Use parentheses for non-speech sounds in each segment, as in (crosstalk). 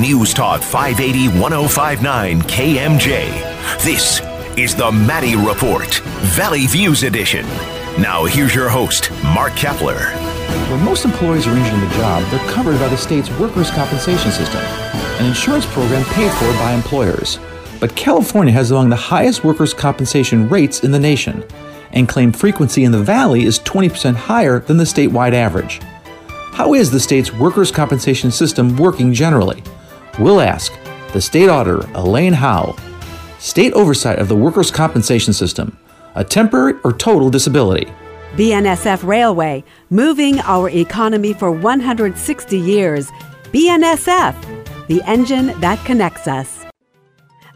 News Talk 580 1059 KMJ. This is the Maddy Report, Valley Views Edition. Now, here's your host, Mark Keppler. When most employees are injured in the job, they're covered by the state's workers' compensation system, an insurance program paid for by employers. But California has among the highest workers' compensation rates in the nation, and claim frequency in the Valley is 20% higher than the statewide average. How is the state's workers' compensation system working generally? We'll ask the state auditor, Elaine Howle. State oversight of the workers' compensation system, a temporary or total disability. BNSF Railway, moving our economy for 160 years. BNSF, the engine that connects us.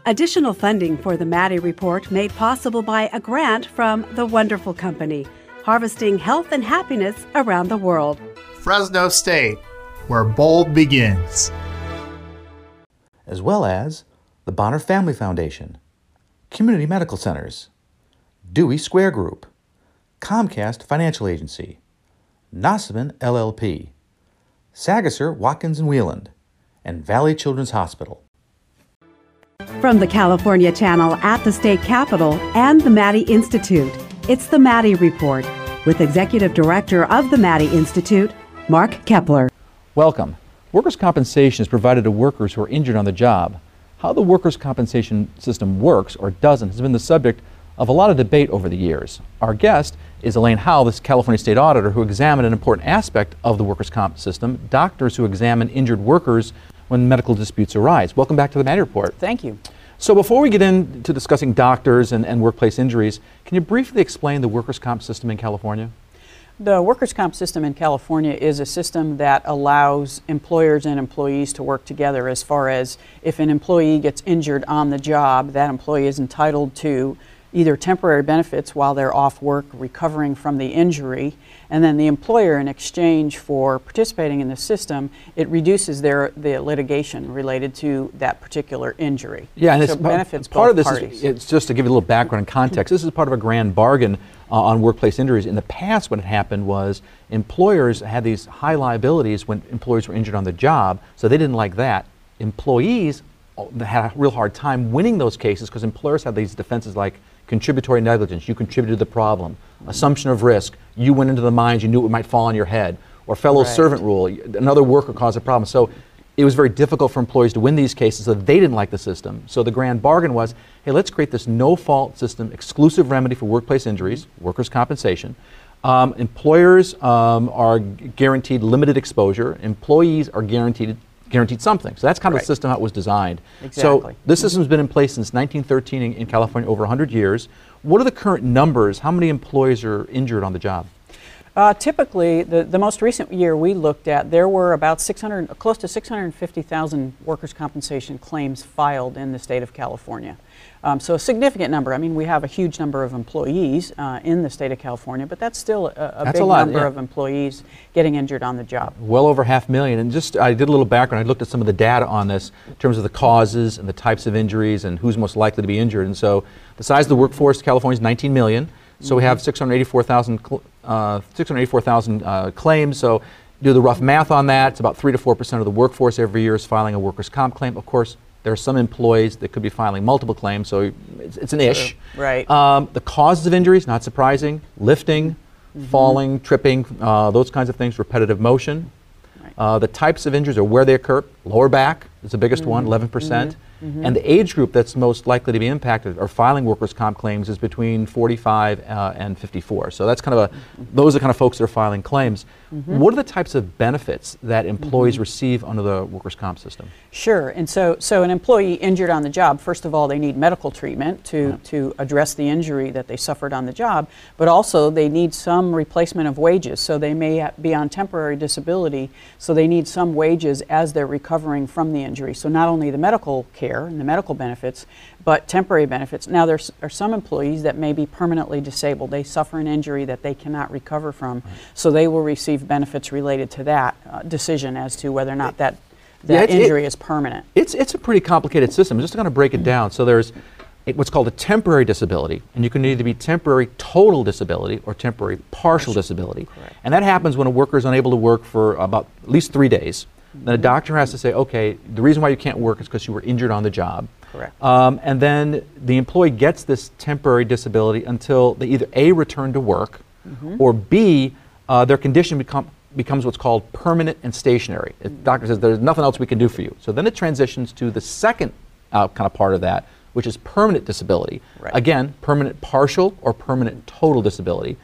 Additional funding for the Maddy Report made possible by a grant from The Wonderful Company, harvesting health and happiness around the world. Fresno State, where bold begins. As well as the Bonner Family Foundation, Community Medical Centers, Dewey Square Group, Comcast Financial Agency, Nossaman LLP, Sagaser, Watkins and Wieland, and Valley Children's Hospital. From the California Channel at the state capitol and the Maddy Institute, it's the Maddy Report with Executive Director of the Maddy Institute, Mark Keppler. Welcome. Workers' compensation is provided to workers who are injured on the job. How the workers' compensation system works or doesn't has been the subject of a lot of debate over the years. Our guest is Elaine Howle, this California state auditor who examined an important aspect of the workers' comp system, doctors who examine injured workers when medical disputes arise. Welcome back to the Maddy Report. Thank you. So before we get into discussing doctors and, and workplace injuries, can you briefly explain the workers' comp system in California? The workers' comp system in California is a system that allows employers and employees to work together as far as if an employee gets injured on the job, that employee is entitled to either temporary benefits while they're off work recovering from the injury, and then the employer, in exchange for participating in the system, it reduces their the litigation related to that particular injury. Yeah, and so it's benefits part of this parties. is it's just to give you a little background and context. this is part of a grand bargain uh, on workplace injuries. In the past, what had happened was employers had these high liabilities when employees were injured on the job, so they didn't like that. Employees uh, had a real hard time winning those cases because employers had these defenses like contributory negligence, you contributed to the problem, assumption of risk, you went into the mines, you knew it might fall on your head, or fellow Right. servant rule, another worker caused a problem. So it was very difficult for employees to win these cases, so they didn't like the system. So the grand bargain was, hey, let's create this no-fault system, exclusive remedy for workplace injuries, workers' compensation. Um, employers um, are guaranteed limited exposure. Employees are guaranteed guaranteed something. So that's kind of Right. the system how it was designed. Exactly. So this system's been in place since 1913 in, in California, over 100 years. What are the current numbers? How many employees are injured on the job? Uh, typically, the, the most recent year we looked at, there were about 600, close to 650,000 workers' compensation claims filed in the state of California. Um, so a significant number. I mean, we have a huge number of employees uh, in the state of California, but that's still a, a That's big a lot, number yeah. of employees getting injured on the job. Well over half million. And just, I did a little background. I looked at some of the data on this in terms of the causes and the types of injuries and who's most likely to be injured. And so the size of the workforce in California is 19 million. So we have 684,000 uh, 684,000 uh, claims. So do the rough math on that. It's about 3 to 4% of the workforce every year is filing a workers' comp claim. Of course, there are some employees that could be filing multiple claims, so it's, it's an ish. Right. Um, the causes of injuries, not surprising, lifting, falling, tripping, uh, those kinds of things, repetitive motion. Right. Uh, the types of injuries or where they occur, lower back is the biggest one, 11%. percent Mm-hmm. And the age group that's most likely to be impacted or filing workers' comp claims is between 45 uh, and 54. So that's kind of a, mm-hmm. those are the kind of folks that are filing claims. Mm-hmm. What are the types of benefits that employees receive under the workers' comp system? Sure. And so, so an employee injured on the job, first of all, they need medical treatment to, to address the injury that they suffered on the job, but also they need some replacement of wages. So they may be on temporary disability, so they need some wages as they're recovering from the injury. So not only the medical care and the medical benefits, but temporary benefits. Now, there are some employees that may be permanently disabled. They suffer an injury that they cannot recover from, so they will receive benefits related to that uh, decision as to whether or not that, Yeah, that it- it- injury is permanent. It's, it's a pretty complicated system. I'm just going to break it down. So there's it- what's called a temporary disability, and you can either be temporary total disability or temporary partial disability. Correct. And that happens when a worker is unable to work for about at least three days. Then a doctor has to say, okay, the reason why you can't work is because you were injured on the job. Correct. Um, and then the employee gets this temporary disability until they either A, return to work, or B, uh, their condition become, becomes what's called permanent and stationary. The doctor says, there's nothing else we can do for you. So then it transitions to the second uh, kind of part of that, which is permanent disability. Right. Again, permanent partial or permanent total disability.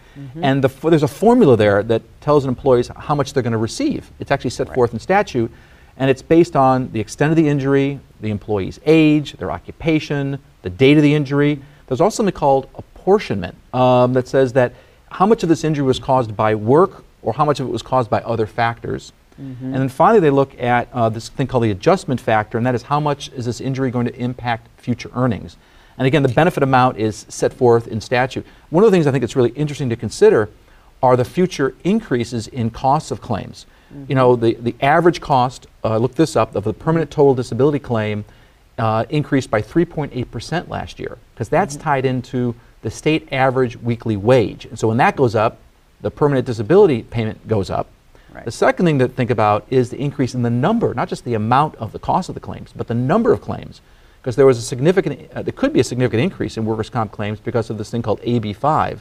And the, f- there's a formula there that tells employees how much they're going to receive. It's actually set forth in statute, and it's based on the extent of the injury, the employee's age, their occupation, the date of the injury. There's also something called apportionment um, that says that how much of this injury was caused by work or how much of it was caused by other factors. And then finally, they look at uh, this thing called the adjustment factor, and that is how much is this injury going to impact future earnings. And again, the benefit amount is set forth in statute. One of the things I think that's really interesting to consider are the future increases in costs of claims. You know, the, the average cost, uh, look this up, of the permanent total disability claim uh, increased by 3.8% last year, because that's tied into the state average weekly wage. And so when that goes up, the permanent disability payment goes up. Right. The second thing to think about is the increase in the number, not just the amount of the cost of the claims, but the number of claims. Because there was a significant, uh, there could be a significant increase in workers' comp claims because of this thing called AB5,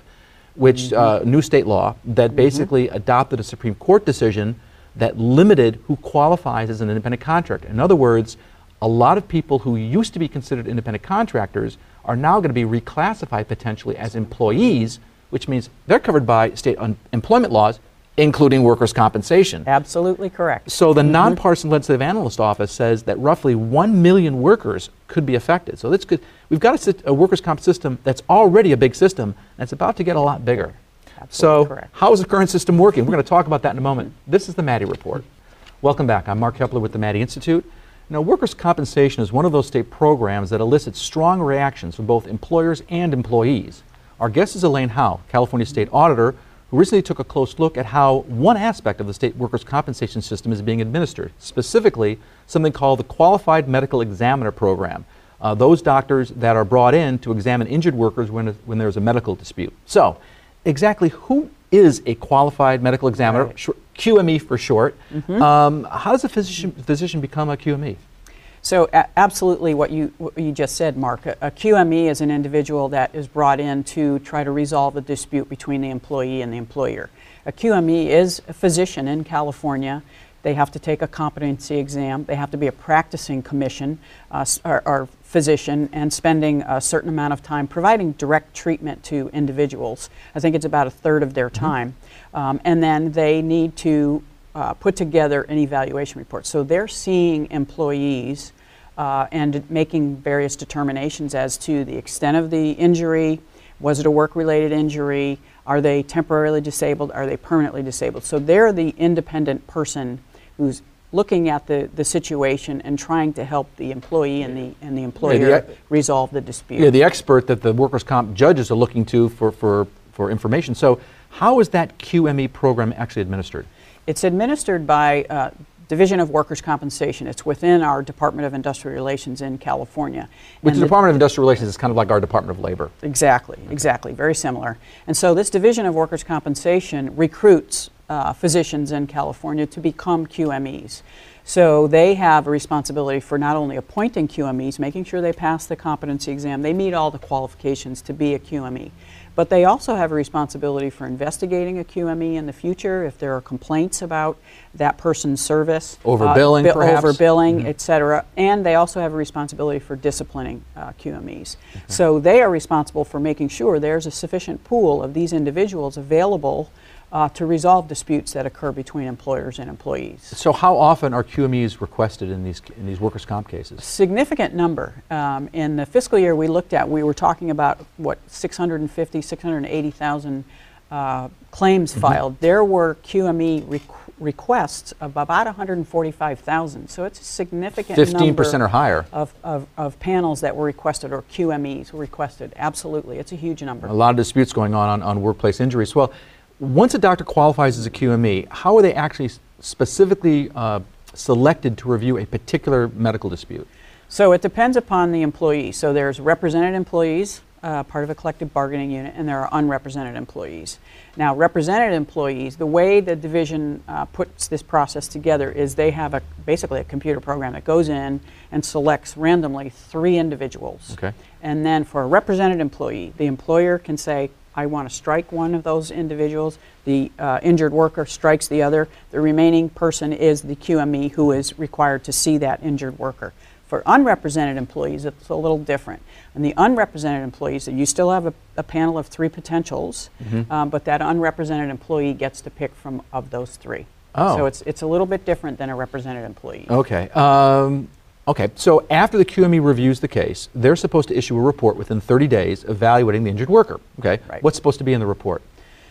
which uh, new state law that basically adopted a Supreme Court decision that limited who qualifies as an independent contractor. In other words, a lot of people who used to be considered independent contractors are now going to be reclassified potentially as employees, which means they're covered by state un- employment laws, including workers' compensation. Absolutely correct. So the mm-hmm. nonpartisan legislative analyst office says that roughly 1 million workers could be affected. So that's good. We've got a, a workers' comp system that's already a big system, and it's about to get a lot bigger. Absolutely so correct. how is the current system working? We're going to talk about that in a moment. This is the Maddy Report. Welcome back. I'm Mark Keppler with the Maddy Institute. Now, workers' compensation is one of those state programs that elicits strong reactions from both employers and employees. Our guest is Elaine Howle, California State Auditor, recently took a close look at how one aspect of the state workers' compensation system is being administered, specifically something called the Qualified Medical Examiner Program. Uh, those doctors that are brought in to examine injured workers when, when there's a medical dispute. So, exactly who is a qualified medical examiner, Right. QME for short? Um, how does a physician, physician become a QME? So a- absolutely what you, what you just said, Mark. A, a QME is an individual that is brought in to try to resolve a dispute between the employee and the employer. A QME is a physician in California. They have to take a competency exam. They have to be a practicing commission uh, or, or physician and spending a certain amount of time providing direct treatment to individuals. I think it's about a third of their time. Um, and then they need to uh, put together an evaluation report. So they're seeing employees uh, and making various determinations as to the extent of the injury. Was it a work related injury? Are they temporarily disabled? Are they permanently disabled? So they're the independent person who's looking at the, the situation and trying to help the employee and the, and the employer the- resolve the dispute. Yeah, the expert that the workers' comp judges are looking to for, for, for information. So, how is that QME program actually administered? It's administered by uh, Division of Workers' Compensation. It's within our Department of Industrial Relations in California. Which And the Department of Industrial Relations is kind of like our Department of Labor. Exactly, exactly, very similar. And so this Division of Workers' Compensation recruits uh, physicians in California to become QMEs. So they have a responsibility for not only appointing QMEs, making sure they pass the competency exam, they meet all the qualifications to be a QME. But they also have a responsibility for investigating a QME in the future if there are complaints about that person's service. uh, Overbilling, bi- perhaps? Overbilling, et cetera. And they also have a responsibility for disciplining uh, QMEs. So they are responsible for making sure there's a sufficient pool of these individuals available uh, to resolve disputes that occur between employers and employees. So, how often are QMEs requested in these, in these workers' comp cases? Significant number. Um, in the fiscal year we looked at, we were talking about what 650, 680,000 uh, claims filed. There were QME requ- requests of about 145,000. So it's a significant 15% number or higher. of, of, of panels that were requested or QMEs were requested. Absolutely, it's a huge number. A lot of disputes going on, on on workplace injuries. Well, once a doctor qualifies as a QME, how are they actually specifically uh, selected to review a particular medical dispute? So it depends upon the employee. So there's represented employees uh, part of a collective bargaining unit, and there are unrepresented employees. Now, represented employees, the way the division uh, puts this process together is they have a basically a computer program that goes in and selects randomly three individuals. Okay. And then for a represented employee, the employer can say, I want to strike one of those individuals. The uh, injured worker strikes the other. The remaining person is the QME who is required to see that injured worker. For unrepresented employees, it's a little different. And the unrepresented employees, you still have a, a panel of three potentials, Mm-hmm. um, but that unrepresented employee gets to pick from of those three. Oh. So it's, it's a little bit different than a represented employee. Okay. Um, okay. So after the QME reviews the case, they're supposed to issue a report within 30 days evaluating the injured worker. Okay. Right. What's supposed to be in the report?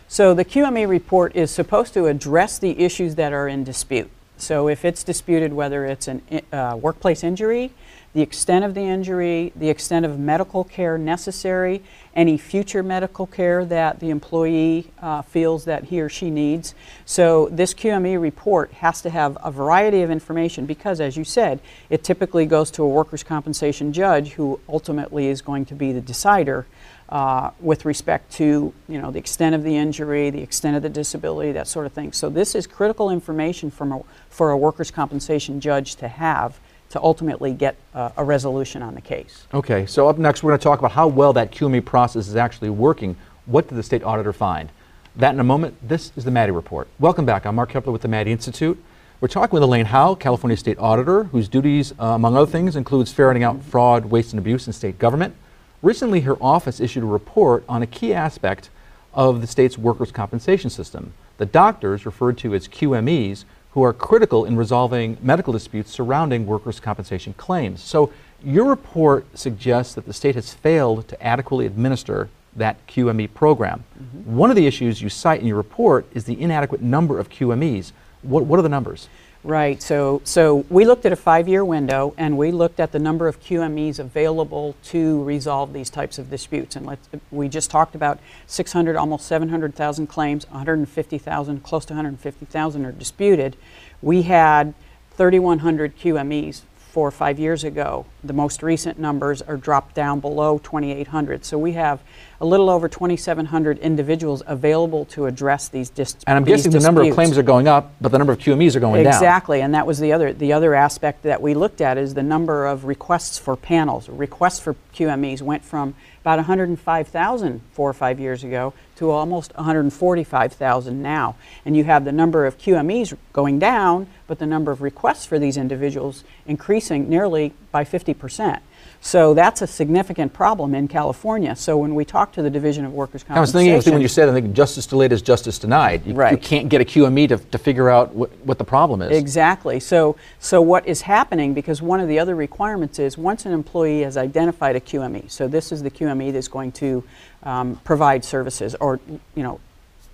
So the QME report is supposed to address the issues that are in dispute. So if it's disputed whether it's a uh, workplace injury, the extent of the injury, the extent of medical care necessary, any future medical care that the employee uh, feels that he or she needs. So this QME report has to have a variety of information because, as you said, it typically goes to a workers' compensation judge who ultimately is going to be the decider uh, with respect to you know the extent of the injury, the extent of the disability, that sort of thing. So this is critical information from a, for a workers' compensation judge to have to ultimately get uh, a resolution on the case. Okay. So up next, we're going to talk about how well that QME process is actually working. What did the state auditor find? That in a moment. This is the Maddy Report. Welcome back. I'm Mark Keppler with the Maddy Institute. We're talking with Elaine Howle, California State Auditor, whose duties, uh, among other things, includes ferreting out fraud, waste, and abuse in state government. Recently, her office issued a report on a key aspect of the state's workers' compensation system the doctors, referred to as QMEs, who are critical in resolving medical disputes surrounding workers' compensation claims. So, your report suggests that the state has failed to adequately administer that QME program. Mm-hmm. One of the issues you cite in your report is the inadequate number of QMEs. What, what are the numbers? Right. So, so we looked at a five-year window, and we looked at the number of QMEs available to resolve these types of disputes. And let's, we just talked about 600, almost 700,000 claims, 150,000, close to 150,000 are disputed. We had 3,100 QMEs four or five years ago. The most recent numbers are dropped down below 2,800. So we have a little over 2,700 individuals available to address these dis- And I'm guessing the number of claims are going up, but the number of QMEs are going down. Exactly, and that was the other the other aspect that we looked at is the number of requests for panels. Requests for QMEs went from about 105,000 four or five years ago to almost 145,000 now. And you have the number of QMEs going down, but the number of requests for these individuals increasing nearly by 50 percent. So that's a significant problem in California. So when we talk to the Division of Workers' I was Compensation, thinking, I was thinking when you said, I think justice delayed is justice denied. You, you can't get a QME to, to figure out what, what the problem is. Exactly. So, so what is happening, because one of the other requirements is once an employee has identified a QME, so this is the QME that's going to um, provide services or, you know,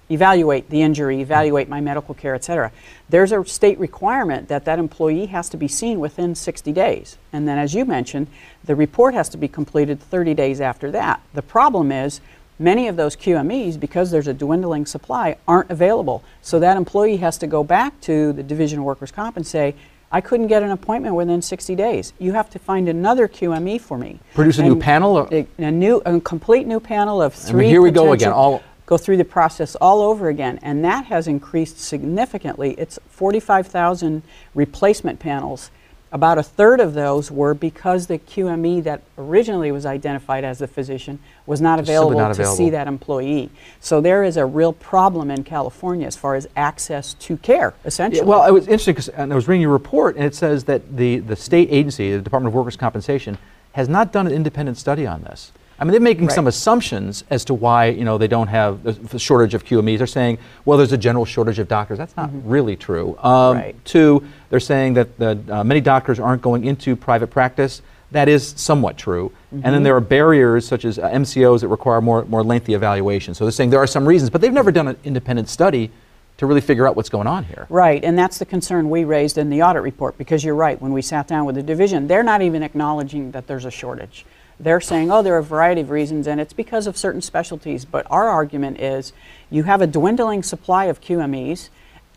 evaluate the injury, evaluate my medical care, et cetera. There's a state requirement that that employee has to be seen within 60 days. And then, as you mentioned, the report has to be completed 30 days after that. The problem is many of those QMEs, because there's a dwindling supply, aren't available. So that employee has to go back to the Division of Workers' Comp and say, I couldn't get an appointment within 60 days. You have to find another QME for me. Produce a new panel A, a new, a complete new panel of I mean, three. here we go again, all- go through the process all over again, and that has increased significantly. It's 45,000 replacement panels. About a third of those were because the QME that originally was identified as the physician was not available not to see that employee. So there is a real problem in California as far as access to care, essentially. Yeah, well, it was interesting because I was reading your report, and it says that the, the state agency, the Department of Workers' Compensation, has not done an independent study on this. I mean, they're making some assumptions as to why you know they don't have a shortage of QMEs. They're saying, well, there's a general shortage of doctors. That's not really true. Um, Mm-hmm. Right. Two, they're saying that the, uh, many doctors aren't going into private practice. That is somewhat true. And Mm-hmm. then there are barriers such as uh, MCOs that require more, more lengthy evaluation. So they're saying there are some reasons, but they've never done an independent study to really figure out what's going on here. Right, and that's the concern we raised in the audit report because you're right. When we sat down with the division, they're not even acknowledging that there's a shortage. They're saying, oh, there are a variety of reasons, and it's because of certain specialties. But our argument is you have a dwindling supply of QMEs.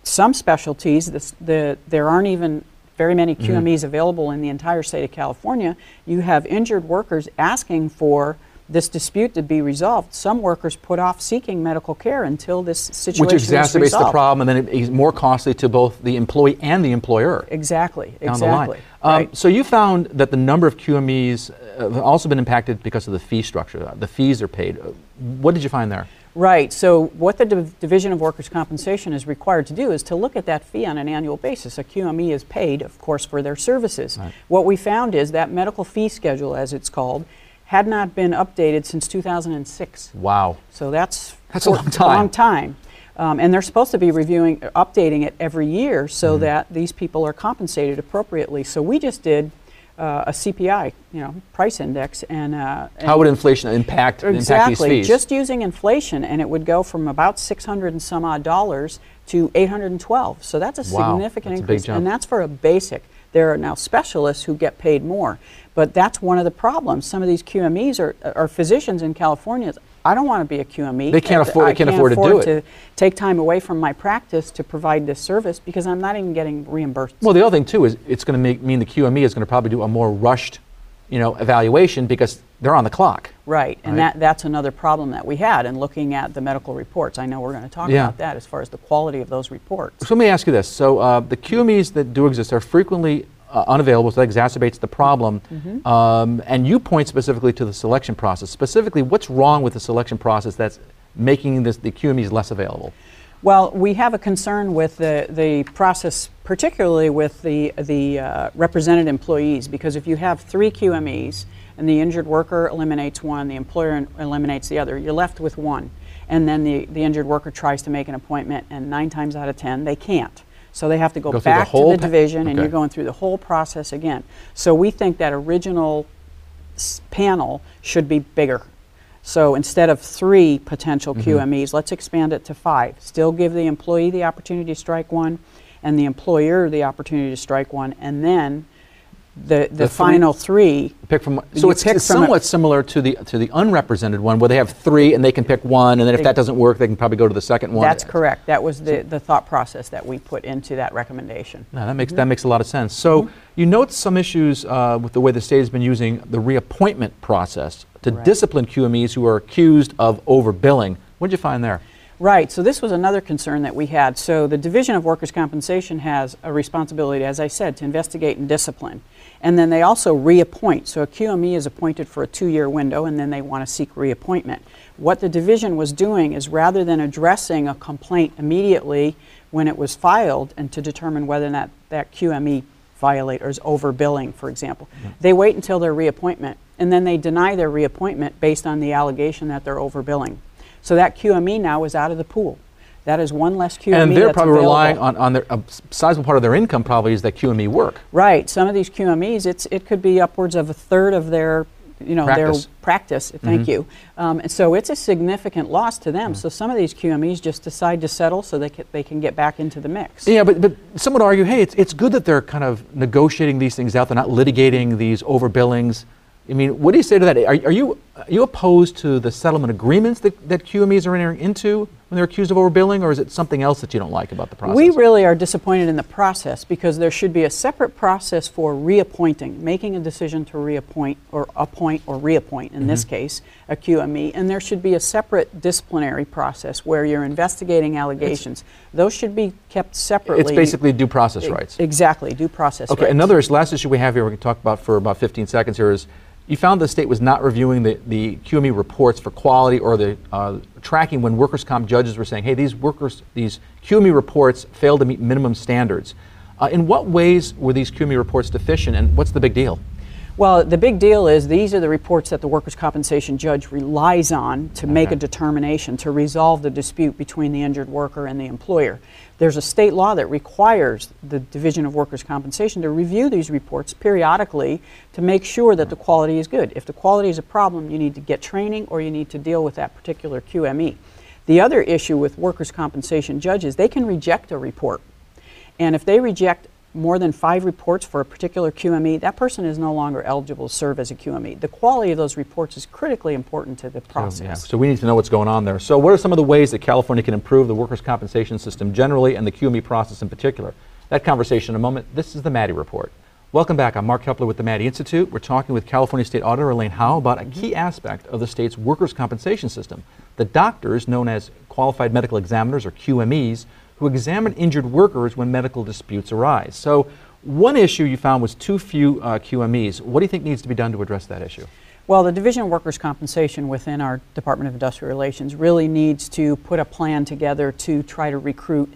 Some specialties, this, the, there aren't even very many mm-hmm. QMEs available in the entire state of California. You have injured workers asking for this dispute to be resolved, some workers put off seeking medical care until this situation Which exacerbates the problem, and then it is more costly to both the employee and the employer. Exactly, down the line. exactly. Um, right. So you found that the number of QMEs uh, have also been impacted because of the fee structure. The fees are paid. Uh, What did you find there? Right. So what the Div- Division of Workers' Compensation is required to do is to look at that fee on an annual basis. A QME is paid, of course, for their services. What we found is that medical fee schedule, as it's called, had not been updated since 2006. Wow. So that's That's a long time. long time. Um, and they're supposed to be reviewing, updating it every year so Mm-hmm. that these people are compensated appropriately. So we just did uh, a CPI, you know, price index, and, uh, and How would inflation impact, impact these Exactly. fees? Just using inflation, and it would go from about 600 and some odd dollars to 812. So that's a Wow, significant that's a big increase, jump. and that's for a basic. There are now specialists who get paid more, but that's one of the problems. Some of these QMEs are, are physicians in California. I don't want to be a QME. They can't afford- I can't afford to do it. to take time away from my practice to provide this service because I'm not even getting reimbursed. well, the other thing too is it's going to make mean the QME is going to probably do a more rushed, you know, evaluation because they're on the clock. Right, and Right. that, that's another problem that we had in looking at the medical reports. I know we're going to talk Yeah. about that as far as the quality of those reports. So let me ask you this: so uh, the QMEs that do exist are frequently uh, unavailable, so that exacerbates the problem. Mm-hmm. Um, and you point specifically to the selection process. Specifically, what's wrong with the selection process that's making this, the QMEs less available? Well, we have a concern with the, the process, particularly with the, the uh, represented employees, because if you have three QMEs and the injured worker eliminates one, the employer eliminates the other, you're left with one. And then the, the injured worker tries to make an appointment, and nine times out of ten, they can't. So they have to go, Go the back whole to the division, and you're going through the whole process again. So we think that original s- panel should be bigger. So instead of three potential Mm-hmm. QMEs, let's expand it to five. Still give the employee the opportunity to strike one and the employer the opportunity to strike one, and then the, the, The final three. Pick from so it's, it's from a- somewhat similar to the to the unrepresented one, where they have three and they can pick one, and then if that doesn't work, they can probably go to the second one. That's correct. That was the, the thought process that we put into that recommendation. No, that makes that makes a lot of sense. So Mm-hmm. you note some issues uh, with the way the state has been using the reappointment process to Right. discipline QMEs who are accused of overbilling. What did you find there? Right, so this was another concern that we had. So the Division of Workers' Compensation has a responsibility, as I said, to investigate and discipline. And then they also reappoint. So a QME is appointed for a two year window and then they want to seek reappointment. What the division was doing is rather than addressing a complaint immediately when it was filed and to determine whether not that QME violate or is overbilling, for example, they wait until their reappointment and then they deny their reappointment based on the allegation that they're overbilling. So that QME now is out of the pool. That is one less QME and they're probably available. relying on, on their a sizable part of their income probably is that QME work. Right. Some of these QMEs, it's it could be upwards of a third of their, you know, Practice. their practice. Thank you. Um, and so it's a significant loss to them. So some of these QMEs just decide to settle so they can, they can get back into the mix. Yeah, but, but some would argue, hey, it's, it's good that they're kind of negotiating these things out. They're not litigating these overbillings. I mean, what do you say to that? Are, are, you, are you opposed to the settlement agreements that, that QMEs are entering into when they're accused of overbilling, or is it something else that you don't like about the process? We really are disappointed in the process because there should be a separate process for reappointing, making a decision to reappoint or appoint or reappoint, in Mm-hmm. this case, a QME. And there should be a separate disciplinary process where you're investigating allegations. Those should be kept separately. it's basically due process rights. Exactly, due process Okay, rights. another is- last issue we have here, we can talk about for about 15 seconds here is you found the state was not reviewing the, the QME reports for quality or the uh, tracking when workers' comp judges were saying, hey, these workers, these QME reports failed to meet minimum standards. Uh, in what ways were these QME reports deficient, and what's the big deal? Well, the big deal is these are the reports that the workers' compensation judge relies on to make a determination to resolve the dispute between the injured worker and the employer. There's a state law that requires the Division of Workers' Compensation to review these reports periodically to make sure that the quality is good. If the quality is a problem, you need to get training or you need to deal with that particular QME. The other issue with workers' compensation judges, they can reject a report. And if they reject more than five reports for a particular QME, that person is no longer eligible to serve as a QME. The quality of those reports is critically important to the oh, process. So, yeah, so we need to know what's going on there. So what are some of the ways that California can improve the workers' compensation system generally and the QME process in particular? That conversation in a moment. This is the Maddy Report. Welcome back. I'm Mark Keppler with the Maddy Institute. We're talking with California State Auditor Elaine Howle about a key aspect of the state's workers' compensation system. The doctors, known as qualified medical examiners or QMEs, who examine injured workers when medical disputes arise. So, one issue you found was too few uh, QMEs. What do you think needs to be done to address that issue? Well, the Division of Workers' Compensation within our Department of Industrial Relations really needs to put a plan together to try to recruit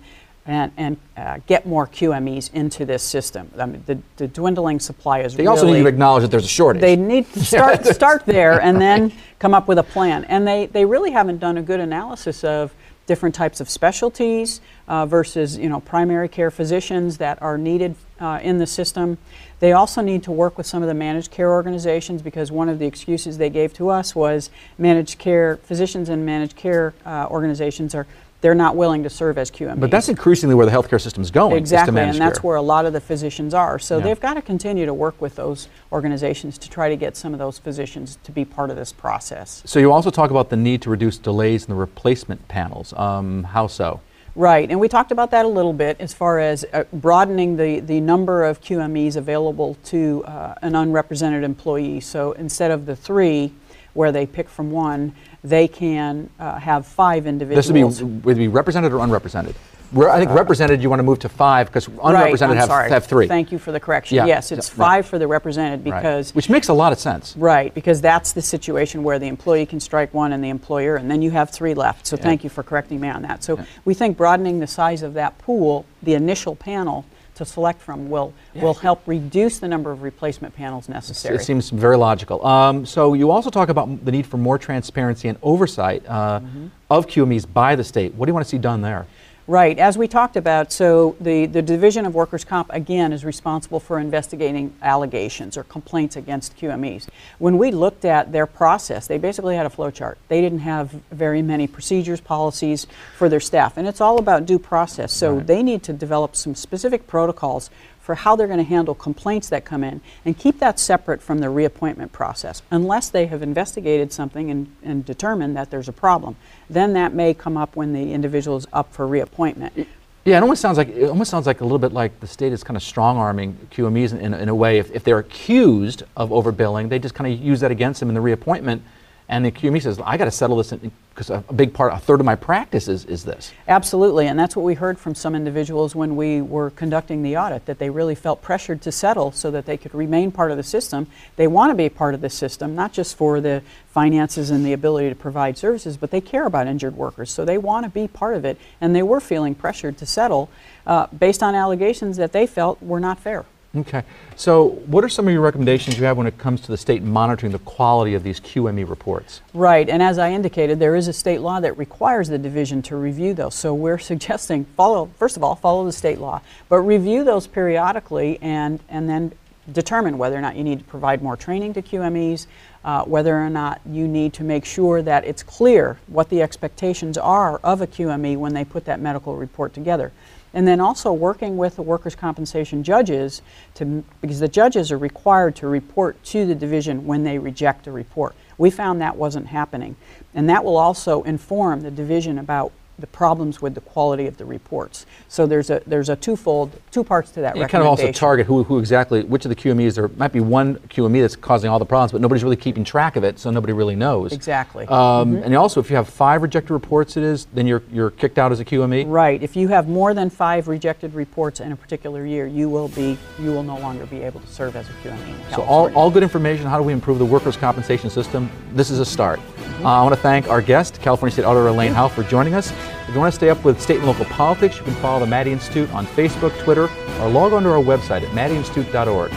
and, and uh, get more QMEs into this system. I mean, the, the dwindling supply is They really, also need to acknowledge that there's a shortage. They need to start, (laughs) start there and then come up with a plan. And they, they really haven't done a good analysis of different types of specialties uh, versus you know primary care physicians that are needed uh, in the system. They also need to work with some of the managed care organizations because one of the excuses they gave to us was managed care physicians and managed care uh, organizations are they're not willing to serve as QMEs. but that's increasingly where the healthcare system's going. is to Exactly, managed and that's care. where a lot of the physicians are. So Yeah. they've got to continue to work with those organizations to try to get some of those physicians to be part of this process. So you also talk about the need to reduce delays in the replacement panels. Um, how so? Right, and we talked about that a little bit as far as uh, broadening the, the number of QMEs available to uh, an unrepresented employee. So instead of the three, where they pick from one, they can uh, have five individuals. This would be would be represented or unrepresented. Re- I think represented you want to move to five because unrepresented right, have, have three. Thank you for the correction. Yeah, Yes, it's yeah, right. five for the represented Right. because which makes a lot of sense. Right, because that's the situation where the employee can strike one and the employer, and then you have three left. So thank you for correcting me on that. So Yeah. we think broadening the size of that pool, the initial panel to select from, will will help reduce the number of replacement panels necessary. It seems very logical. Um, so you also talk about the need for more transparency and oversight uh, Mm-hmm. of QMEs by the state. What do you want to see done there? Right, as we talked about, so the, the Division of Workers' Comp, again, is responsible for investigating allegations or complaints against QMEs. When we looked at their process, they basically had a flow chart. They didn't have very many procedures, policies for their staff, and it's all about due process. So Right. they need to develop some specific protocols for how they're going to handle complaints that come in and keep that separate from the reappointment process unless they have investigated something and, and determined that there's a problem then that may come up when the individual is up for reappointment Yeah, it almost sounds like it almost sounds like a little bit like the state is kind of strong arming QMEs in, in, in a way. If, if they're accused of overbilling, they just kind of use that against them in the reappointment. And the QME says, I got to settle this because a, big part, a third of my practice is, is this. Absolutely, and that's what we heard from some individuals when we were conducting the audit, that they really felt pressured to settle so that they could remain part of the system. They want to be part of the system, not just for the finances and the ability to provide services, but they care about injured workers, so they want to be part of it, and they were feeling pressured to settle uh, based on allegations that they felt were not fair. Okay. So, what are some of your recommendations you have when it comes to the state monitoring the quality of these QME reports? Right, and as I indicated, there is a state law that requires the division to review those. So we're (laughs) suggesting follow, first of all, follow the state law, but review those periodically and, and then determine whether or not you need to provide more training to QMEs, uh, whether or not you need to make sure that it's clear what the expectations are of a QME when they put that medical report together. And then also working with the workers' compensation judges to, because the judges are required to report to the division when they reject a report. We found that wasn't happening. And that will also inform the division about the problems with the quality of the reports. So there's a there's a twofold two parts to that You kind of also target who, who exactly, which of the QMEs, there might be one QME that's causing all the problems, but nobody's really keeping track of it, so nobody really knows. Exactly. Um, And also, if you have five rejected reports, it is, then you're, you're kicked out as a QME? Right. If you have more than five rejected reports in a particular year, you will be you will no longer be able to serve as a QME. So all, all good information. How do we improve the workers' compensation system? This is a start. Uh, I want to thank our guest, California State Auditor Elaine Howle, for joining us. If you want to stay up with state and local politics, you can follow the Maddy Institute on Facebook, Twitter, or log on to our website at maddyinstitute.org.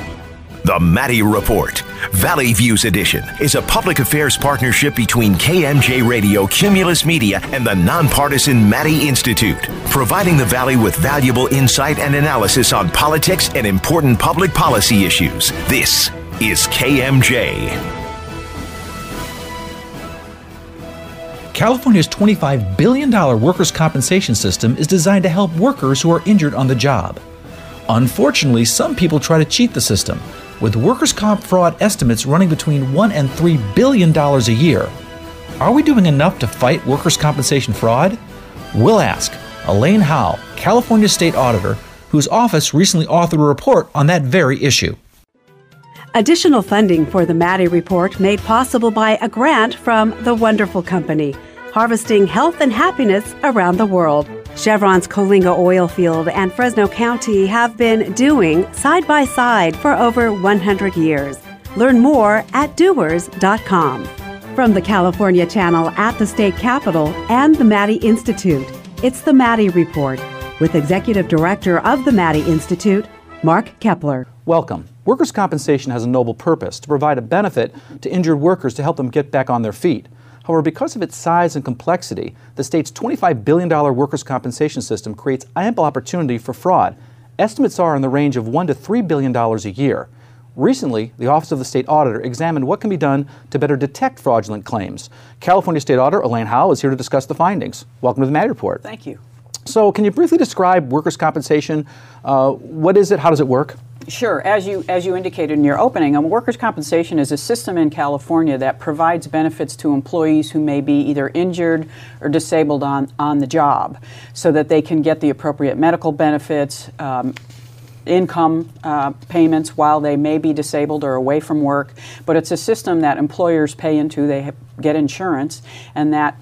The Maddy Report, Valley Views Edition, is a public affairs partnership between KMJ Radio, Cumulus Media, and the nonpartisan Maddy Institute, providing the Valley with valuable insight and analysis on politics and important public policy issues. This is KMJ. California's $25 billion workers' compensation system is designed to help workers who are injured on the job. Unfortunately, some people try to cheat the system, with workers' comp fraud estimates running between 1 and 3 billion dollars a year. Are we doing enough to fight workers' compensation fraud? We'll ask Elaine Howle, California State Auditor, whose office recently authored a report on that very issue. Additional funding for the Maddy Report made possible by a grant from The Wonderful Company, harvesting health and happiness around the world. Chevron's Coalinga oil field and Fresno County have been doing side by side for over 100 years. Learn more at doers.com. From the California Channel at the state capitol and the Maddy Institute, it's the Maddy Report with Executive Director of the Maddy Institute, Mark Keppler. Welcome. Workers' compensation has a noble purpose to provide a benefit to injured workers to help them get back on their feet. However, because of its size and complexity, the state's $25 billion workers' compensation system creates ample opportunity for fraud. Estimates are in the range of $1 to $3 billion a year. Recently, the Office of the State Auditor examined what can be done to better detect fraudulent claims. California State Auditor Elaine Howle is here to discuss the findings. Welcome to the Maddy Report. Thank you. So, can you briefly describe workers' compensation? Uh, what is it? How does it work? Sure. As you as you indicated in your opening, um, workers' compensation is a system in California that provides benefits to employees who may be either injured or disabled on on the job, so that they can get the appropriate medical benefits. Um, income uh, payments while they may be disabled or away from work, but it's a system that employers pay into. They get insurance, and that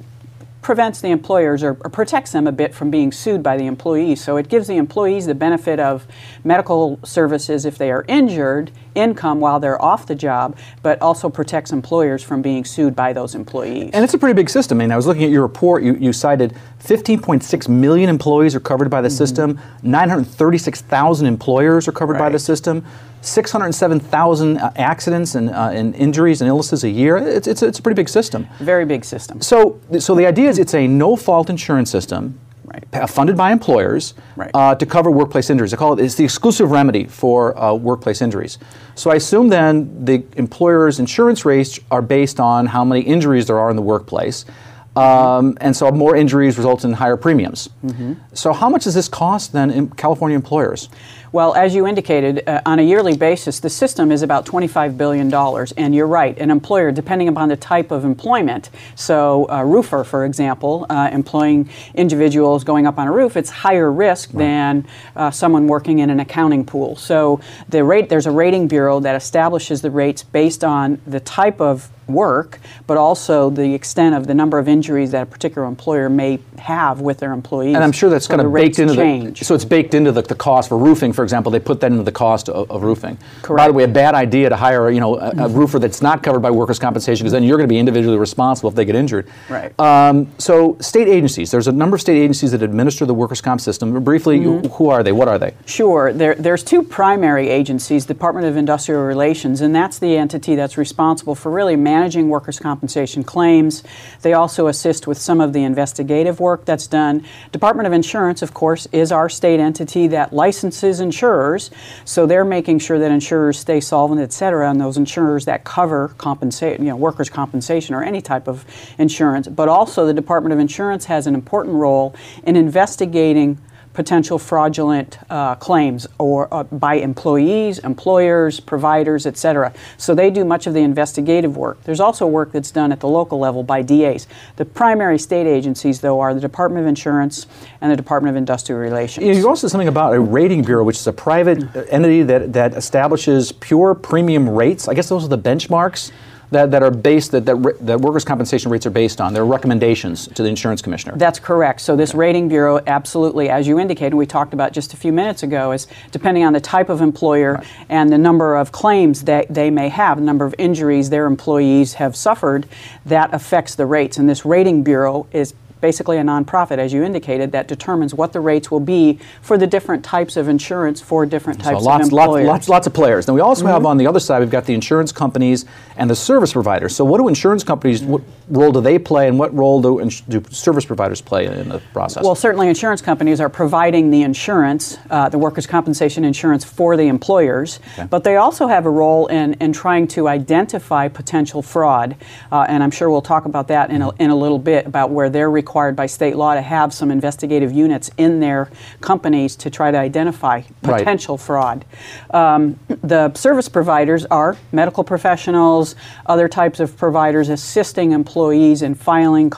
prevents the employers or, or, protects them a bit from being sued by the employees. So it gives the employees the benefit of medical services if they are injured, income while they're off the job, but also protects employers from being sued by those employees. And it's a pretty big system. I mean, I was looking at your report, you, you cited 15.6 million employees are covered by the mm-hmm. system, 936,000 employers are covered right. by the system. 607,000 uh, accidents and, uh, and, injuries and illnesses a year. It's, it's, it's, a pretty big system. Very big system. So, so the idea is it's a no fault insurance system. Right. Funded by employers right. uh, to cover workplace injuries. I call it it's the exclusive remedy for uh, workplace injuries. So I assume then the employer's insurance rates are based on how many injuries there are in the workplace. Um, and so more injuries result in higher premiums. Mm-hmm. So how much does this cost then in California employers? Well, as you indicated, uh, on a yearly basis, the system is about $25 billion. And you're right, an employer, depending upon the type of employment, so a roofer, for example, uh, employing individuals going up on a roof, it's higher risk right. than uh, someone working in an accounting pool. So the rate, there's a rating bureau that establishes the rates based on the type of work, but also the extent of the number of injuries that a particular employer may have with their employees. And I'm sure that's so kind of baked into change. the so it's baked into the, the cost for roofing, for example. They put that into the cost of, of roofing. Correct. By the way, a bad idea to hire you know a, a mm-hmm. roofer that's not covered by workers' compensation because then you're going to be individually responsible if they get injured. Right. Um, so state agencies, there's a number of state agencies that administer the workers' comp system. Briefly, mm-hmm. who are they? What are they? Sure. There, there's two primary agencies: Department of Industrial Relations, and that's the entity that's responsible for really managing workers' compensation claims. They also assist with some of the investigative work that's done. Department of Insurance, of course, is our state entity that licenses insurers, so they're making sure that insurers stay solvent, et cetera, and those insurers that cover you know, workers' compensation or any type of insurance. But also, the Department of Insurance has an important role in investigating potential fraudulent uh, claims or uh, by employees, employers, providers, etc. So they do much of the investigative work. There's also work that's done at the local level by DAs. The primary state agencies, though, are the Department of Insurance and the Department of Industrial Relations. You also something about a rating bureau, which is a private entity that, that establishes pure premium rates. I guess those are the benchmarks that, that are based that, that, that workers' compensation rates are based on. They're recommendations to the insurance commissioner. That's correct. So this rating bureau, absolutely, as you indicated, we talked about just a few minutes ago, is depending on the type of employer right. and the number of claims that they may have, the number of injuries their employees have suffered, that affects the rates. And this rating bureau is basically a nonprofit, as you indicated, that determines what the rates will be for the different types of insurance for different types so lots, of employers. Lots, lots, lots of players. Then we also mm-hmm. have on the other side, we've got the insurance companies and the service providers. So what do insurance companies, what role do they play and what role do, ins- do service providers play in the process? Well, certainly insurance companies are providing the insurance, uh, the workers' compensation insurance for the employers, okay. but they also have a role in, in trying to identify potential fraud. Uh, and I'm sure we'll talk about that in a, in a little bit about where they're required by state law to have some investigative units in their companies to try to identify potential right. fraud. Um, the service providers are medical professionals, other types of providers assisting employees in filing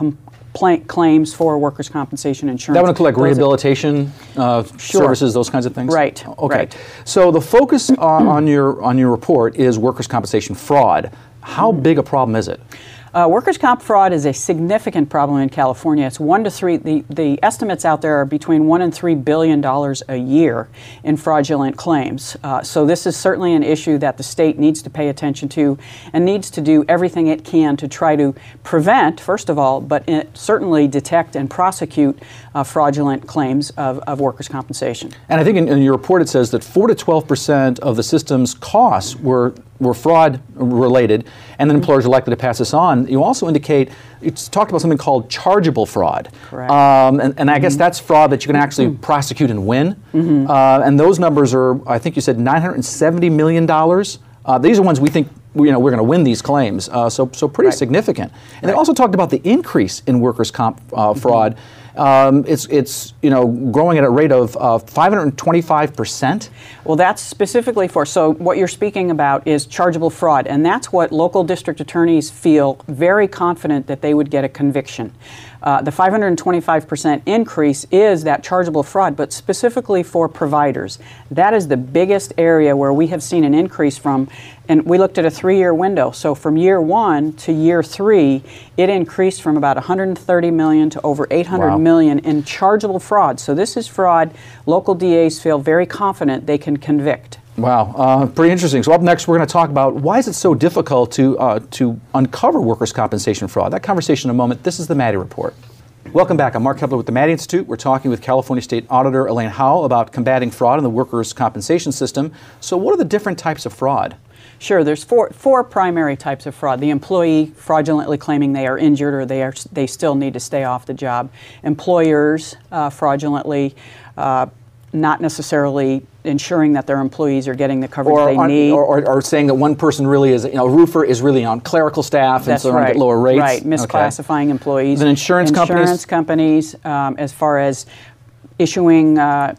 claims for workers' compensation insurance. That would include like Those rehabilitation uh, Sure. services, those kinds of things. Right, Okay. right. So the focus on, on your on your report is workers' compensation fraud. How big a problem is it? Uh, workers' comp fraud is a significant problem in California. It's one to three. The, the estimates out there are between one and three billion dollars a year in fraudulent claims. Uh, so this is certainly an issue that the state needs to pay attention to and needs to do everything it can to try to prevent, first of all, but certainly detect and prosecute uh, fraudulent claims of, of workers' compensation. And I think in, in your report it says that four to twelve percent of the system's costs were were fraud related, and then employers are likely to pass this on. You also indicate it's talked about something called chargeable fraud. Um, and, and I guess that's fraud that you can actually prosecute and win. Uh, and those numbers are, I think you said, nine hundred and seventy million dollars. Uh, these are ones we think you know we're going to win these claims. Uh, so so pretty Right. significant. And they also talked about the increase in workers' comp uh, fraud. Um, it's it's you know growing at a rate of uh, 525 percent. Well, that's specifically for, so what you're speaking about is chargeable fraud, and that's what local district attorneys feel very confident that they would get a conviction. Uh, the 525% increase is that chargeable fraud, but specifically for providers. That is the biggest area where we have seen an increase from, and we looked at a three year window. So from year one to year three, it increased from about 130 million to over 800 Wow. million in chargeable fraud. So this is fraud local DAs feel very confident they can convict. Wow, uh, pretty interesting. So up next, we're going to talk about why is it so difficult to uh, to uncover workers' compensation fraud. That conversation in a moment. This is the Maddy Report. Welcome back. I'm Mark Keppler with the Maddy Institute. We're talking with California State Auditor Elaine Howle about combating fraud in the workers' compensation system. So, what are the different types of fraud? Sure, there's four, four primary types of fraud. The employee fraudulently claiming they are injured or they, are, they still need to stay off the job. Employers uh, fraudulently uh, not necessarily ensuring that their employees are getting the coverage Or, they on- need. or, or, or saying that one person really is, you know, a roofer is really on clerical staff and so right. to get lower rates. Right, Okay. misclassifying employees. Then insurance companies? Insurance companies, um, as far as issuing uh,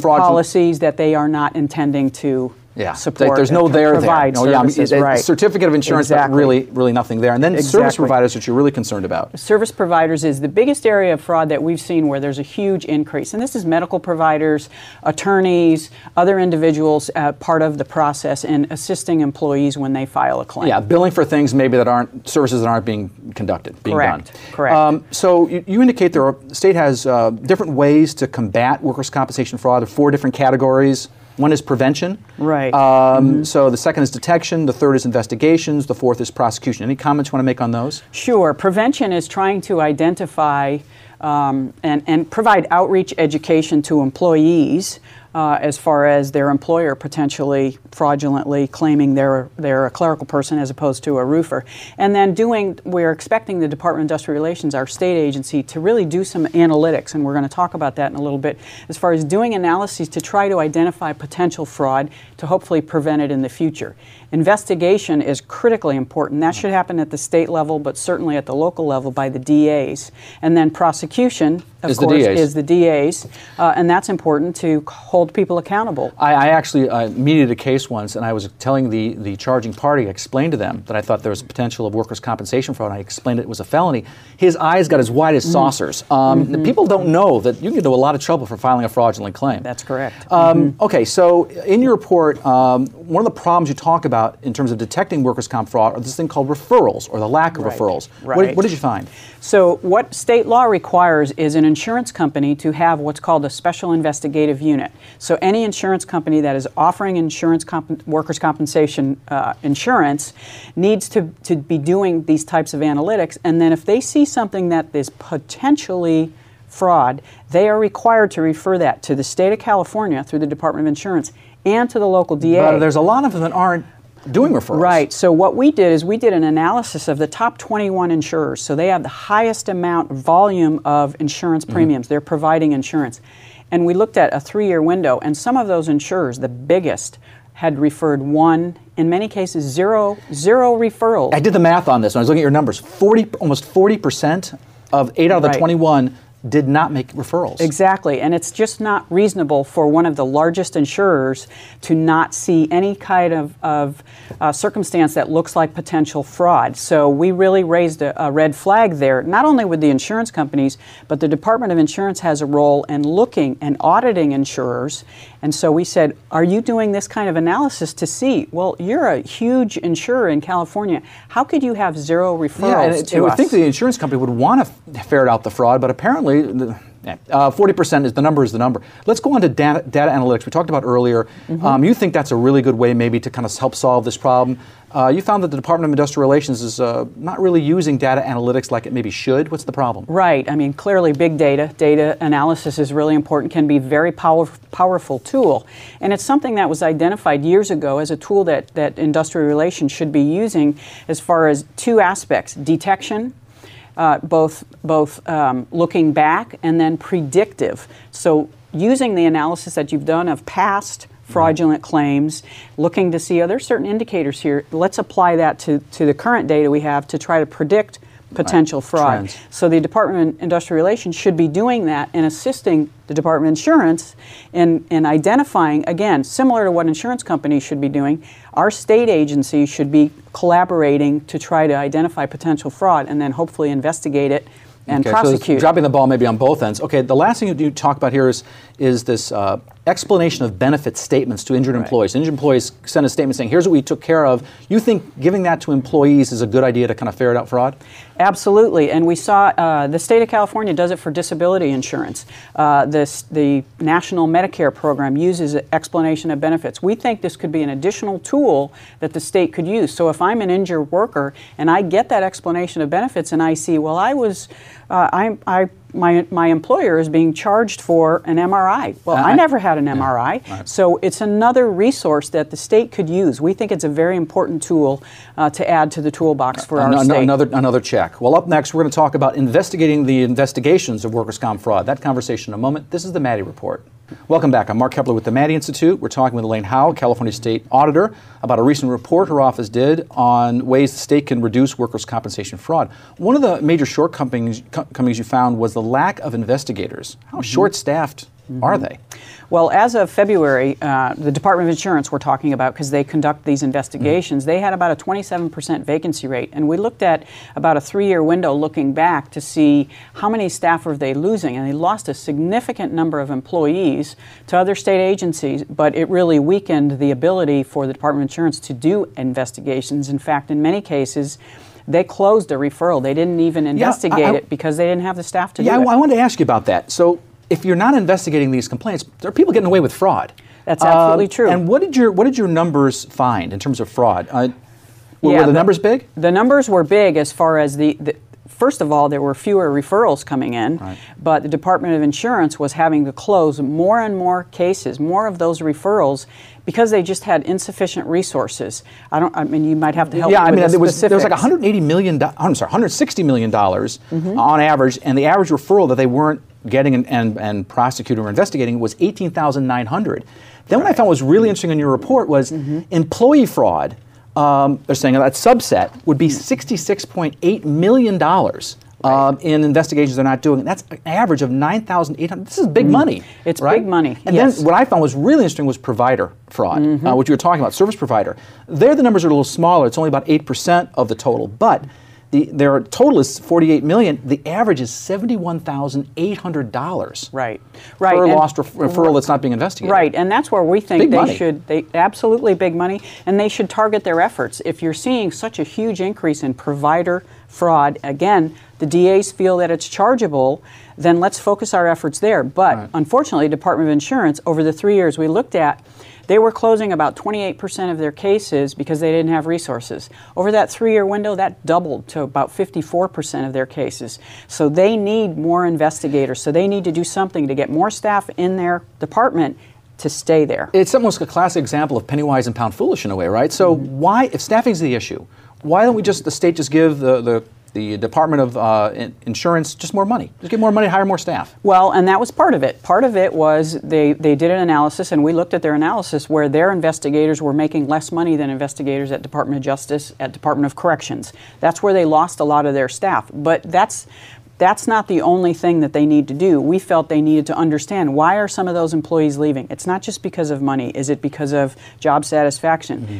policies that they are not intending to Yeah, support. like there's no there provide there. No, yeah, I mean, services, a right. certificate of insurance, Exactly. but really, really nothing there. And then service providers, which you're really concerned about. Service providers is the biggest area of fraud that we've seen where there's a huge increase. And this is medical providers, attorneys, other individuals uh, part of the process in assisting employees when they file a claim. Yeah, billing for things maybe that aren't services that aren't being conducted, being Correct, done. correct. Um, so you, you indicate there are state has uh, different ways to combat workers' compensation fraud. There are four different categories. One is prevention. Right. Um, So the second is detection. The third is investigations. The fourth is prosecution. Any comments you want to make on those? Sure. Prevention is trying to identify um, and, and provide outreach education to employees uh, as far as their employer potentially fraudulently claiming they're, they're a clerical person as opposed to a roofer. And then doing, we're expecting the Department of Industrial Relations, our state agency, to really do some analytics, and we're going to talk about that in a little bit, as far as doing analyses to try to identify potential fraud to hopefully prevent it in the future. Investigation is critically important. That should happen at the state level, but certainly at the local level by the DAs. And then prosecution, of Is the course, DAs. is the DAs, uh, and that's important to hold people accountable. I, I actually uh, mediated a case once, and I was telling the, the charging party, I explained to them that I thought there was potential of workers' compensation fraud. I explained it was a felony. His eyes got as wide as saucers. Um, People don't know that you can get into a lot of trouble for filing a fraudulent claim. That's correct. Um, Okay, so in your report, um, one of the problems you talk about in terms of detecting workers' comp fraud are this thing called referrals or the lack of Right, referrals. What, right. what did you find? So, what state law requires is an insurance company to have what's called a special investigative unit. So, any insurance company that is offering insurance comp- workers' compensation uh, insurance needs to, to be doing these types of analytics. And then, if they see something that is potentially fraud, they are required to refer that to the state of California through the Department of Insurance and to the local DA. But there's a lot of them that aren't doing referrals. Right. So what we did is we did an analysis of the top 21 insurers. So they have the highest amount volume of insurance Mm-hmm. premiums. They're providing insurance. And we looked at a 3-year window and some of those insurers, the biggest had referred one, in many cases zero zero referrals. I did the math on this when I was looking at your numbers. 40, almost 40% of 8 out of the Right. 21 did not make referrals. Exactly, and it's just not reasonable for one of the largest insurers to not see any kind of, of uh, circumstance that looks like potential fraud. So we really raised a, a, red flag there, not only with the insurance companies, but the Department of Insurance has a role in looking and auditing insurers. And so we said, Are you doing this kind of analysis to see? Well, you're a huge insurer in California. How could you have zero referrals yeah, and it, to us? I think the insurance company would want to ferret out the fraud, but apparently uh, 40% is the number is the number. Let's go on to data, data analytics. We talked about earlier. Mm-hmm. Um, you think that's a really good way, maybe, to kind of help solve this problem. Uh, you found that the Department of Industrial Relations is uh, not really using data analytics like it maybe should. What's the problem? Right. I mean, clearly, big data, data analysis is really important, can be a very power, powerful tool. And it's something that was identified years ago as a tool that, that industrial relations should be using as far as two aspects detection uh, both both um, looking back and then predictive. So using the analysis that you've done of past fraudulent claims, looking to see are there certain indicators here. Let's apply that to, to the current data we have to try to predict potential right. fraud. Trends. So the Department of Industrial Relations should be doing that and assisting the Department of Insurance in, in identifying, again, similar to what insurance companies should be doing, our state agencies should be collaborating to try to identify potential fraud and then hopefully investigate it and okay, prosecute. So dropping the ball maybe on both ends. Okay, the last thing you talk about here is is this uh, explanation of benefit statements to injured right. employees. Injured employees send a statement saying, "Here's what we took care of." You think giving that to employees is a good idea to kind of ferret out fraud? Absolutely, and we saw uh, the state of California does it for disability insurance. Uh, this the National Medicare program uses explanation of benefits. We think this could be an additional tool that the state could use. So if I'm an injured worker and I get that explanation of benefits and I see, well, I was, uh, I, I my, my employer is being charged for an MRI. Well, uh, I never had an MRI. Right. So it's another resource that the state could use. We think it's a very important tool uh, to add to the toolbox for uh, our state. Another, another check. Well, up next, we're going to talk about investigating the investigations of workers' comp fraud. That conversation in a moment. This is the Maddy Report. Welcome back. I'm Mark Keppler with the Maddy Institute. We're talking with Elaine Howle, California State Auditor, about a recent report her office did on ways the state can reduce workers' compensation fraud. One of the major shortcomings you found was the lack of investigators. How mm-hmm. short staffed mm-hmm. are they? Well, as of February, uh, the Department of Insurance we're talking about because they conduct these investigations, mm-hmm. they had about a 27% vacancy rate. And we looked at about a three year window looking back to see how many staff are they losing. And they lost a significant number of employees to other state agencies, but it really weakened the ability for the Department of Insurance to do investigations. In fact, in many cases, they closed a referral. They didn't even investigate yeah, I, I, it because they didn't have the staff to yeah, do it. Yeah, I wanted to ask you about that. So if you're not investigating these complaints, there are people getting away with fraud. That's absolutely uh, true. And what did your what did your numbers find in terms of fraud? Uh, were, yeah, were the, the, numbers big? The numbers were big as far as the, the first of all, there were fewer referrals coming in, right. but the Department of Insurance was having to close more and more cases, more of those referrals, because they just had insufficient resources. I don't. I mean, you might have to help. Yeah, I mean, the there was there was like 180 million. I'm sorry, 160 million dollars mm-hmm. on average, and the average referral that they weren't getting and, and, and prosecuting or investigating was 18,900. Then right. what I found was really interesting in your report was mm-hmm. employee fraud. Um, they're saying that subset would be $66.8 million um, in investigations they're not doing. That's an average of 9,800. This is big mm. money. It's right? big money. And yes. then what I found was really interesting was provider fraud, mm-hmm. uh, what you were talking about, service provider. There the numbers are a little smaller. It's only about 8% of the total. But the, their total is 48 million. The average is $71,800. Right. Right. Per and lost ref- referral that's not being investigated. Right. And that's where we think big they money. should they absolutely big money and they should target their efforts. If you're seeing such a huge increase in provider fraud, again, the DAs feel that it's chargeable, then let's focus our efforts there. But right. unfortunately, Department of Insurance over the 3 years we looked at they were closing about 28% of their cases because they didn't have resources. Over that three year window, that doubled to about 54% of their cases. So they need more investigators. So they need to do something to get more staff in their department to stay there. It's almost a classic example of penny wise and pound foolish in a way, right? So mm-hmm. why, if staffing is the issue, why don't we just the state just give the, the the Department of uh, Insurance just more money. Just get more money, hire more staff. Well, and that was part of it. Part of it was they, they did an analysis, and we looked at their analysis where their investigators were making less money than investigators at Department of Justice, at Department of Corrections. That's where they lost a lot of their staff. But that's that's not the only thing that they need to do. We felt they needed to understand why are some of those employees leaving? It's not just because of money. Is it because of job satisfaction? Mm-hmm.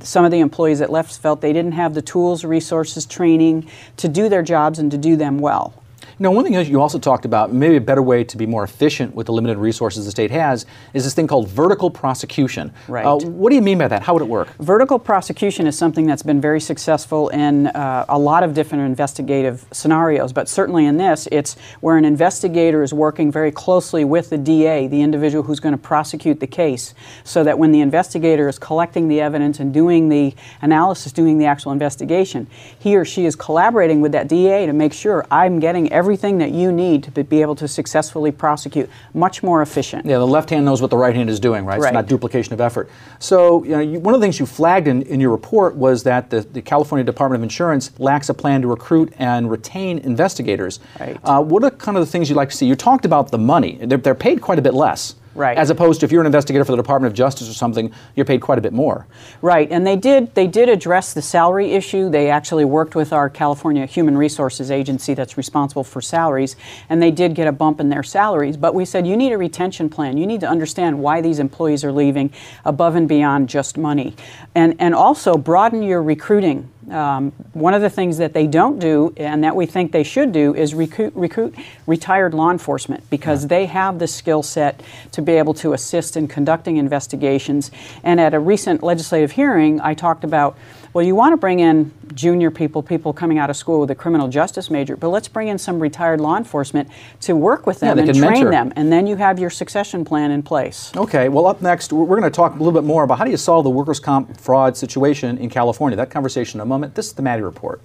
Some of the employees that left felt they didn't have the tools, resources, training to do their jobs and to do them well. Now, one thing you also talked about, maybe a better way to be more efficient with the limited resources the state has, is this thing called vertical prosecution. Right. Uh, what do you mean by that? How would it work? Vertical prosecution is something that's been very successful in uh, a lot of different investigative scenarios, but certainly in this, it's where an investigator is working very closely with the DA, the individual who's going to prosecute the case, so that when the investigator is collecting the evidence and doing the analysis, doing the actual investigation, he or she is collaborating with that DA to make sure I'm getting every everything that you need to be able to successfully prosecute. Much more efficient. Yeah, the left hand knows what the right hand is doing, right? right. It's not duplication of effort. So, you know, you, one of the things you flagged in, in your report was that the, the California Department of Insurance lacks a plan to recruit and retain investigators. Right. Uh, what are kind of the things you'd like to see? You talked about the money. They're, they're paid quite a bit less. Right. As opposed to if you're an investigator for the Department of Justice or something, you're paid quite a bit more. Right. And they did they did address the salary issue. They actually worked with our California Human Resources agency that's responsible for salaries, and they did get a bump in their salaries. But we said you need a retention plan. You need to understand why these employees are leaving above and beyond just money. And and also broaden your recruiting um, one of the things that they don't do and that we think they should do is recruit, recruit retired law enforcement because they have the skill set to be able to assist in conducting investigations. And at a recent legislative hearing, I talked about well, you want to bring in junior people, people coming out of school with a criminal justice major, but let's bring in some retired law enforcement to work with them yeah, and train mentor. them. And then you have your succession plan in place. Okay, well, up next, we're going to talk a little bit more about how do you solve the workers' comp fraud situation in California. That conversation in a moment. This is the Maddy Report.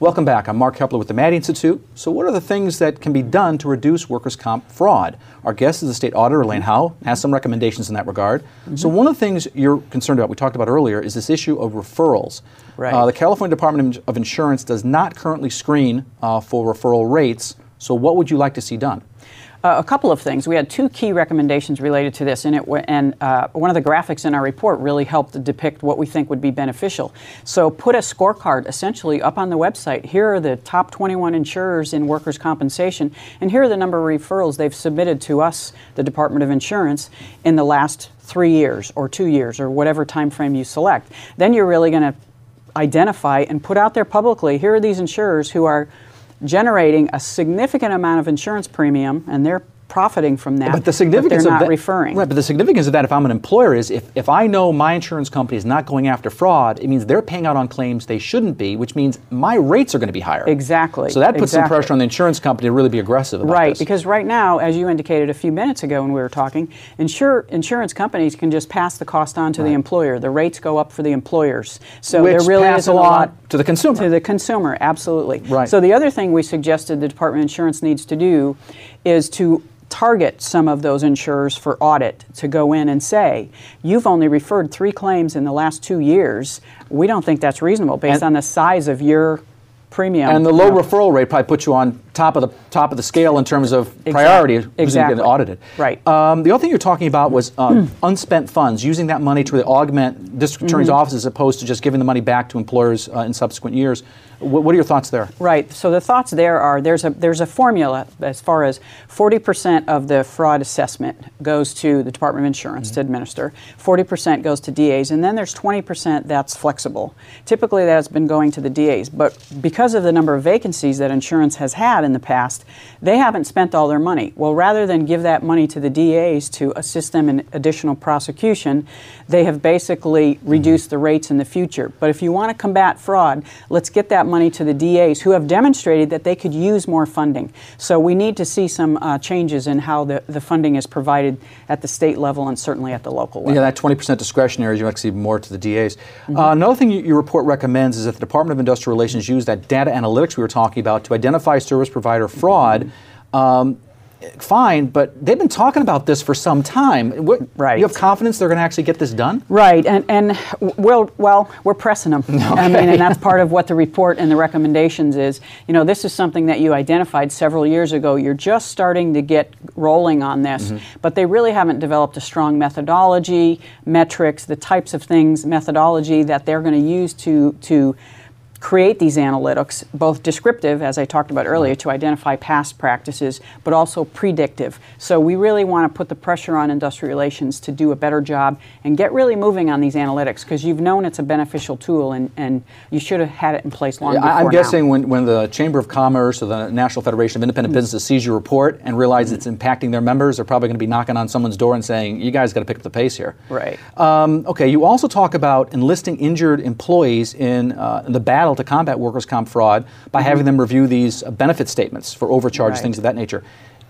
Welcome back. I'm Mark Keppler with the Maddy Institute. So, what are the things that can be done to reduce workers' comp fraud? Our guest is the state auditor, Elaine Howle, has some recommendations in that regard. Mm-hmm. So, one of the things you're concerned about, we talked about earlier, is this issue of referrals. Right. Uh, the California Department of Insurance does not currently screen uh, for referral rates. So, what would you like to see done? Uh, a couple of things. We had two key recommendations related to this, and, it and uh, one of the graphics in our report really helped depict what we think would be beneficial. So, put a scorecard essentially up on the website. Here are the top 21 insurers in workers' compensation, and here are the number of referrals they've submitted to us, the Department of Insurance, in the last three years or two years or whatever time frame you select. Then you're really going to identify and put out there publicly here are these insurers who are generating a significant amount of insurance premium, and they're profiting from that. But the significance but of that, referring. Right, but the significance of that, if I'm an employer, is if, if I know my insurance company is not going after fraud, it means they're paying out on claims they shouldn't be, which means my rates are going to be higher. Exactly. So that puts exactly. some pressure on the insurance company to really be aggressive about right, this. because right now, as you indicated a few minutes ago when we were talking, insure, insurance companies can just pass the cost on to right. the employer. The rates go up for the employers. So which there really pass isn't a lot to the consumer. To the consumer, absolutely. Right. So the other thing we suggested the Department of Insurance needs to do is to target some of those insurers for audit to go in and say, you've only referred three claims in the last two years. We don't think that's reasonable based and on the size of your premium. And the low referral rate probably puts you on top of the top of the scale in terms of exactly. priority exactly. getting audited. Right. Um, the other thing you're talking about was um, unspent funds, using that money to really augment district attorney's mm-hmm. offices as opposed to just giving the money back to employers uh, in subsequent years. What, what, are your thoughts there? Right. So the thoughts there are there's a there's a formula as far as 40% of the fraud assessment goes to the Department of Insurance mm-hmm. to administer, 40% goes to DAs, and then there's 20% that's flexible. Typically, that's been going to the DAs, but because of the number of vacancies that insurance has had in the past, they haven't spent all their money. Well, rather than give that money to the DAs to assist them in additional prosecution, they have basically mm-hmm. reduced the rates in the future. But if you want to combat fraud, let's get that money to the DAs who have demonstrated that they could use more funding. So we need to see some uh, changes in how the, the funding is provided at the state level and certainly at the local level. Yeah, that 20% discretionary, to see more to the DAs. Mm-hmm. Uh, another thing you, your report recommends is that the Department of Industrial Relations use that data analytics we were talking about to identify service provider fraud. Um, fine, but they've been talking about this for some time. What, right. You have confidence they're going to actually get this done? Right, and and well, well, we're pressing them. Okay. (laughs) I mean, and that's part of what the report and the recommendations is. You know, this is something that you identified several years ago. You're just starting to get rolling on this, mm-hmm. but they really haven't developed a strong methodology, metrics, the types of things, methodology that they're going to use to to create these analytics, both descriptive, as I talked about earlier, to identify past practices, but also predictive. So we really want to put the pressure on industrial relations to do a better job and get really moving on these analytics because you've known it's a beneficial tool and, and you should have had it in place long Yeah, before I'm now. guessing when, when the Chamber of Commerce or the National Federation of Independent Businesses sees your report and realizes it's impacting their members, they're probably going to be knocking on someone's door and saying, "You guys got to pick up the pace here." Right. Um, okay. You also talk about enlisting injured employees in, uh, in the battle to combat workers' comp fraud by having them review these uh, benefit statements for overcharge, Right. things of that nature.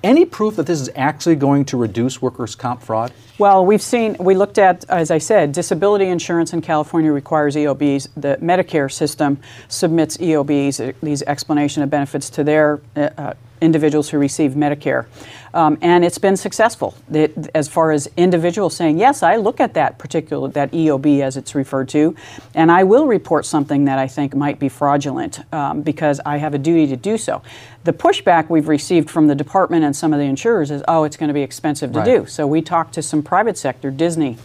Any proof that this is actually going to reduce workers' comp fraud? Well, we've seen, we looked at, as I said, disability insurance in California requires EOBs. The Medicare system submits EOBs, uh, these explanation of benefits, to their uh, uh, individuals who receive Medicare. Um, and it's been successful It- as far as individuals saying, yes, I look at that particular, that EOB as it's referred to, and I will report something that I think might be fraudulent um, because I have a duty to do so. The pushback we've received from the department and some of the insurers is, oh, it's going to be expensive to Right. do. So we talked to some private sector, Disney.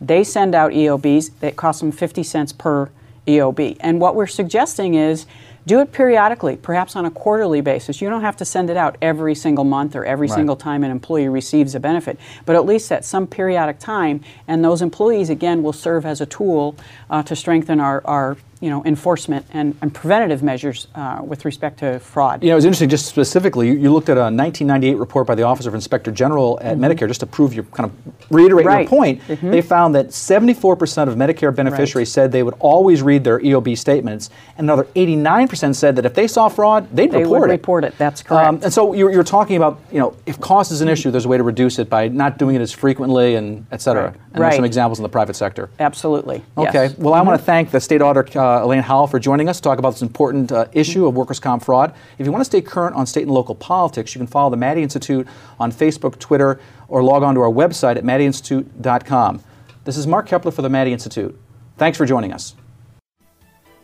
They send out EOBs that cost them 50 cents per EOB. And what we're suggesting is do it periodically, perhaps on a quarterly basis. You don't have to send it out every single month or every Right. single time an employee receives a benefit, but at least at some periodic time. And those employees, again, will serve as a tool uh, to strengthen our, our you know, enforcement and, and preventative measures uh, with respect to fraud. You know, it was interesting. Just specifically, you, you looked at a 1998 report by the Office of Inspector General at Medicare, just to prove your kind of reiterate Mm-hmm. Right. Mm-hmm. your point. They found that 74% of Medicare beneficiaries said they would always read their EOB statements, and another 89% said that if they saw fraud, they'd They report would it. report it. That's correct. Um, and so you're, you're talking about, you know, if cost is an issue, there's a way to reduce it by not doing it as frequently and et cetera. Right. And there's some examples in the private sector. Absolutely. yes. Okay. Well, I want to thank the state auditor, uh, Elaine Howle, for joining us to talk about this important uh, issue of workers' comp fraud. If you want to stay current on state and local politics, you can follow the Maddy Institute on Facebook, Twitter, or log on to our website at maddyinstitute.com. This is Mark Keppler for the Maddy Institute. Thanks for joining us.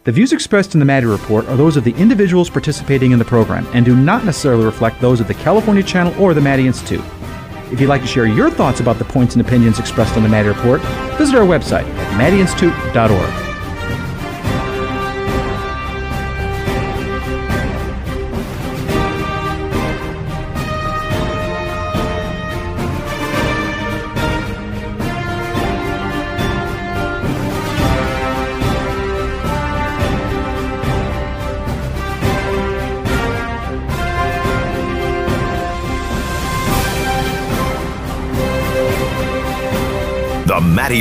The views expressed in the Maddy Report are those of the individuals participating in the program and do not necessarily reflect those of the California Channel or the Maddy Institute. If you'd like to share your thoughts about the points and opinions expressed on the Maddy Report, visit our website at maddyinstitute.org.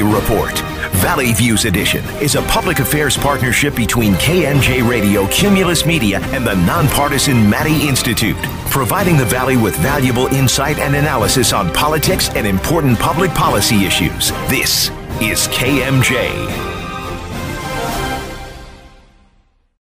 Report, Valley Views Edition, is a public affairs partnership between KMJ Radio, Cumulus Media, and the nonpartisan Maddy Institute, providing the Valley with valuable insight and analysis on politics and important public policy issues. This is KMJ.